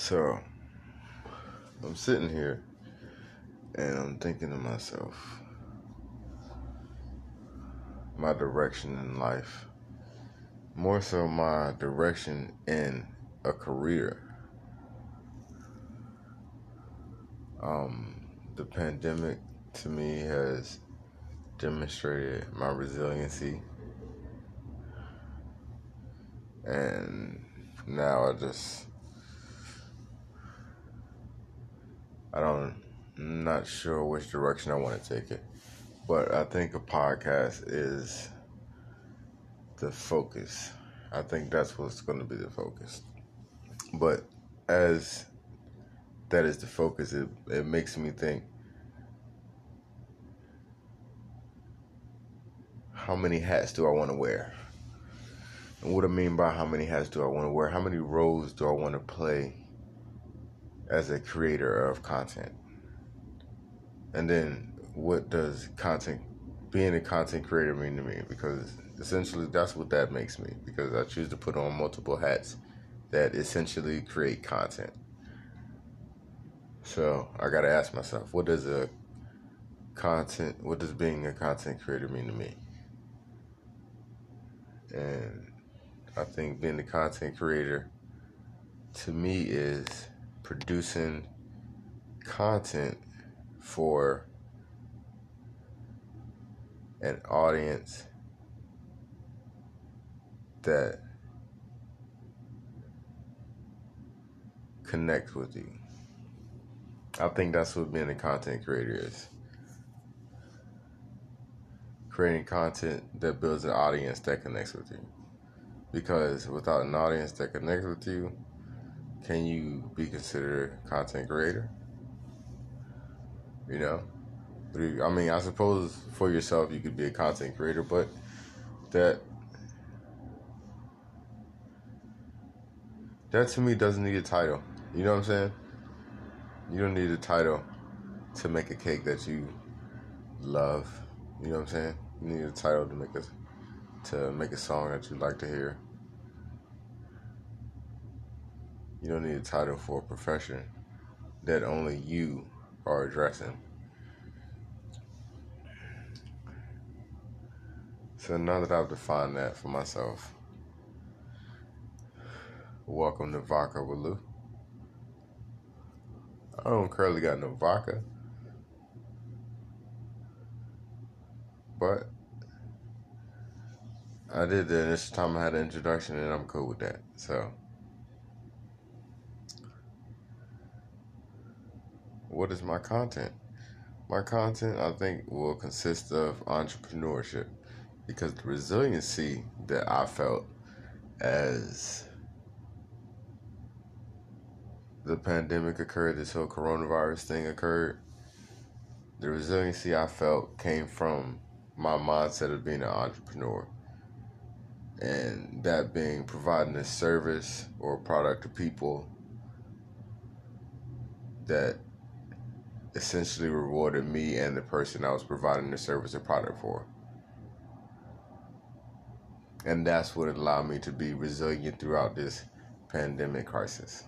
So I'm sitting here and I'm thinking to myself, my direction in life, more so my direction in a career. Um, the pandemic to me has demonstrated my resiliency. And now I just I don't I'm not sure which direction I want to take it. But I think a podcast is the focus. I think that's what's going to be the focus. But as that is the focus, it, it makes me think how many hats do I want to wear? And what I mean by how many hats do I want to wear? How many roles do I want to play as a creator of content? And then what does content being a content creator mean to me? Because essentially that's what that makes me because I choose to put on multiple hats that essentially create content. So I got to ask myself, what does a content, what does being a content creator mean to me? And I think being a content creator to me is producing content for an audience that connects with you. I think that's what being a content creator is. Creating content that builds an audience that connects with you. Because without an audience that connects with you, can you be considered a content creator? You know? I mean, I suppose for yourself you could be a content creator, but that that to me doesn't need a title. You know what I'm saying? You don't need a title to make a cake that you love. You know what I'm saying? You need a title to make a to make a song that you like to hear. You don't need a title for a profession that only you are addressing. So now that I've defined that for myself, welcome to Vodka with Lu. I don't currently got no vodka, but I did the initial time I had an introduction, and I'm cool with that. So, what is my content? My content, I think, will consist of entrepreneurship because the resiliency that I felt as the pandemic occurred, this whole coronavirus thing occurred, the resiliency I felt came from my mindset of being an entrepreneur. And that being providing a service or product to people that essentially rewarded me and the person I was providing the service or product for. And that's what allowed me to be resilient throughout this pandemic crisis.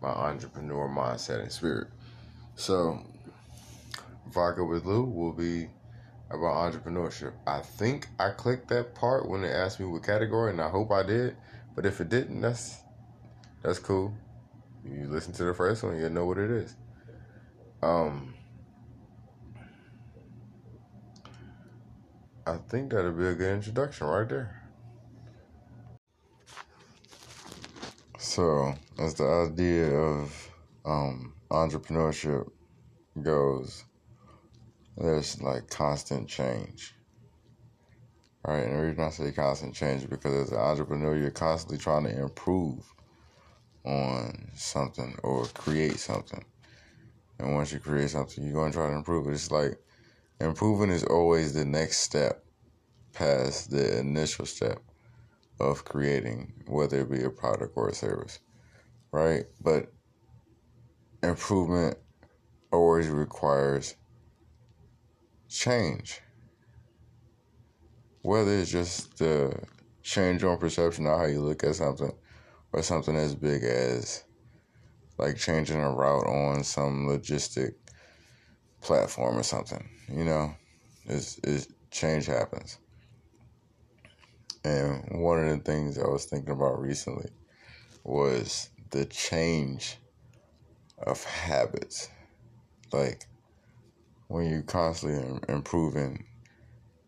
My entrepreneur mindset and spirit. So, Vodka with Lu will be about entrepreneurship. I think I clicked that part when they asked me what category, and I hope I did. But if it didn't, that's that's cool. You listen to the first one, you'll know what it is. Um, I think that'll be a good introduction right there. So, as the idea of um, entrepreneurship goes, there's like constant change. Right, and the reason I say constant change is because as an entrepreneur, you're constantly trying to improve on something or create something. And once you create something, you're going to try to improve it. It's like Improving is always the next step past the initial step of creating, whether it be a product or a service, right? But improvement always requires change. Whether it's just the change on perception of how you look at something, or something as big as like changing a route on some logistic platform or something. You know, it's, it's change happens. And one of the things I was thinking about recently was the change of habits. Like when you're constantly improving,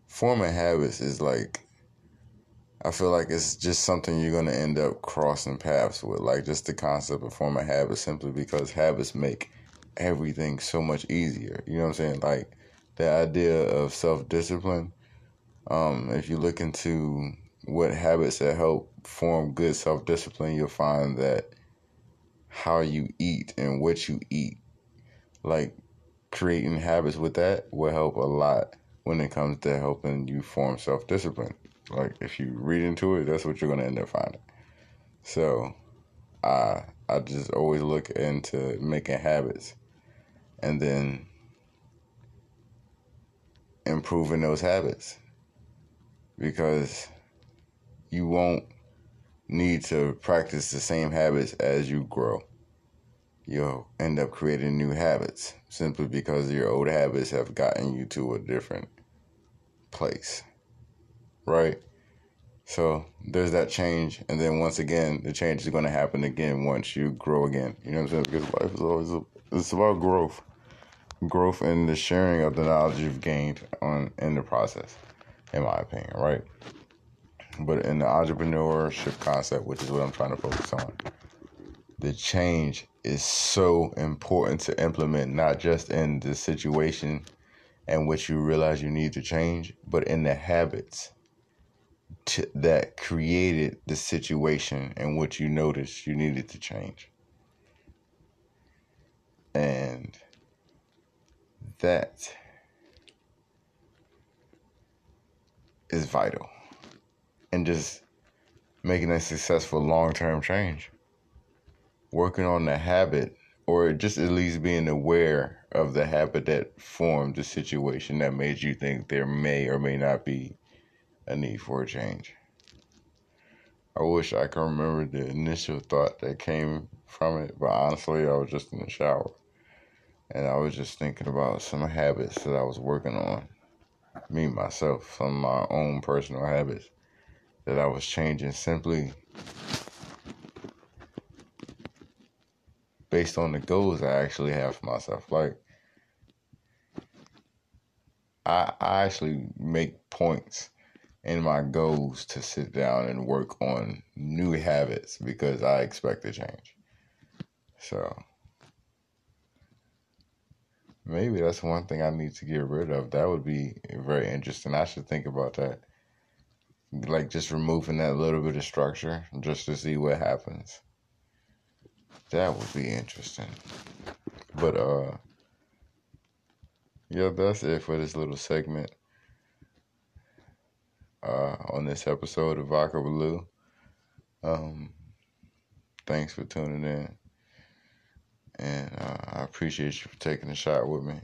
forming habits is like I feel like it's just something you're gonna end up crossing paths with, like just the concept of forming habits, simply because habits make everything so much easier. You know what I'm saying? Like the idea of self discipline. Um, if you look into what habits that help form good self discipline, you'll find that how you eat and what you eat, like creating habits with that, will help a lot when it comes to helping you form self discipline. Like if you read into it, that's what you're gonna end up finding. So, I I just always look into making habits, and then improving those habits because you won't need to practice the same habits as you grow. You'll end up creating new habits simply because your old habits have gotten you to a different place right? So there's that change, and then once again, the change is going to happen again once you grow again. You know what I'm saying? Because life is always a, it's about growth, growth and the sharing of the knowledge you've gained on in the process, in my opinion, right? But in the entrepreneurship concept, which is what I'm trying to focus on, the change is so important to implement, not just in the situation in which you realize you need to change, but in the habits to, that created the situation and what you noticed you needed to change. And that is vital. And just making a successful long term change. Working on the habit, or just at least being aware of the habit that formed the situation that made you think there may or may not be a need for a change. I wish I could remember the initial thought that came from it, but honestly, I was just in the shower and I was just thinking about some habits that I was working on. Me, myself, some of my own personal habits that I was changing simply based on the goals I actually have for myself. Like, I, I actually make points in my goals to sit down and work on new habits because I expect to change. So maybe that's one thing I need to get rid of. That would be very interesting. I should think about that. Like just removing that little bit of structure just to see what happens. That would be interesting. But uh yeah, that's it for this little segment uh, on this episode of Vodka Blue. Um, thanks for tuning in. And uh, I appreciate you for taking a shot with me.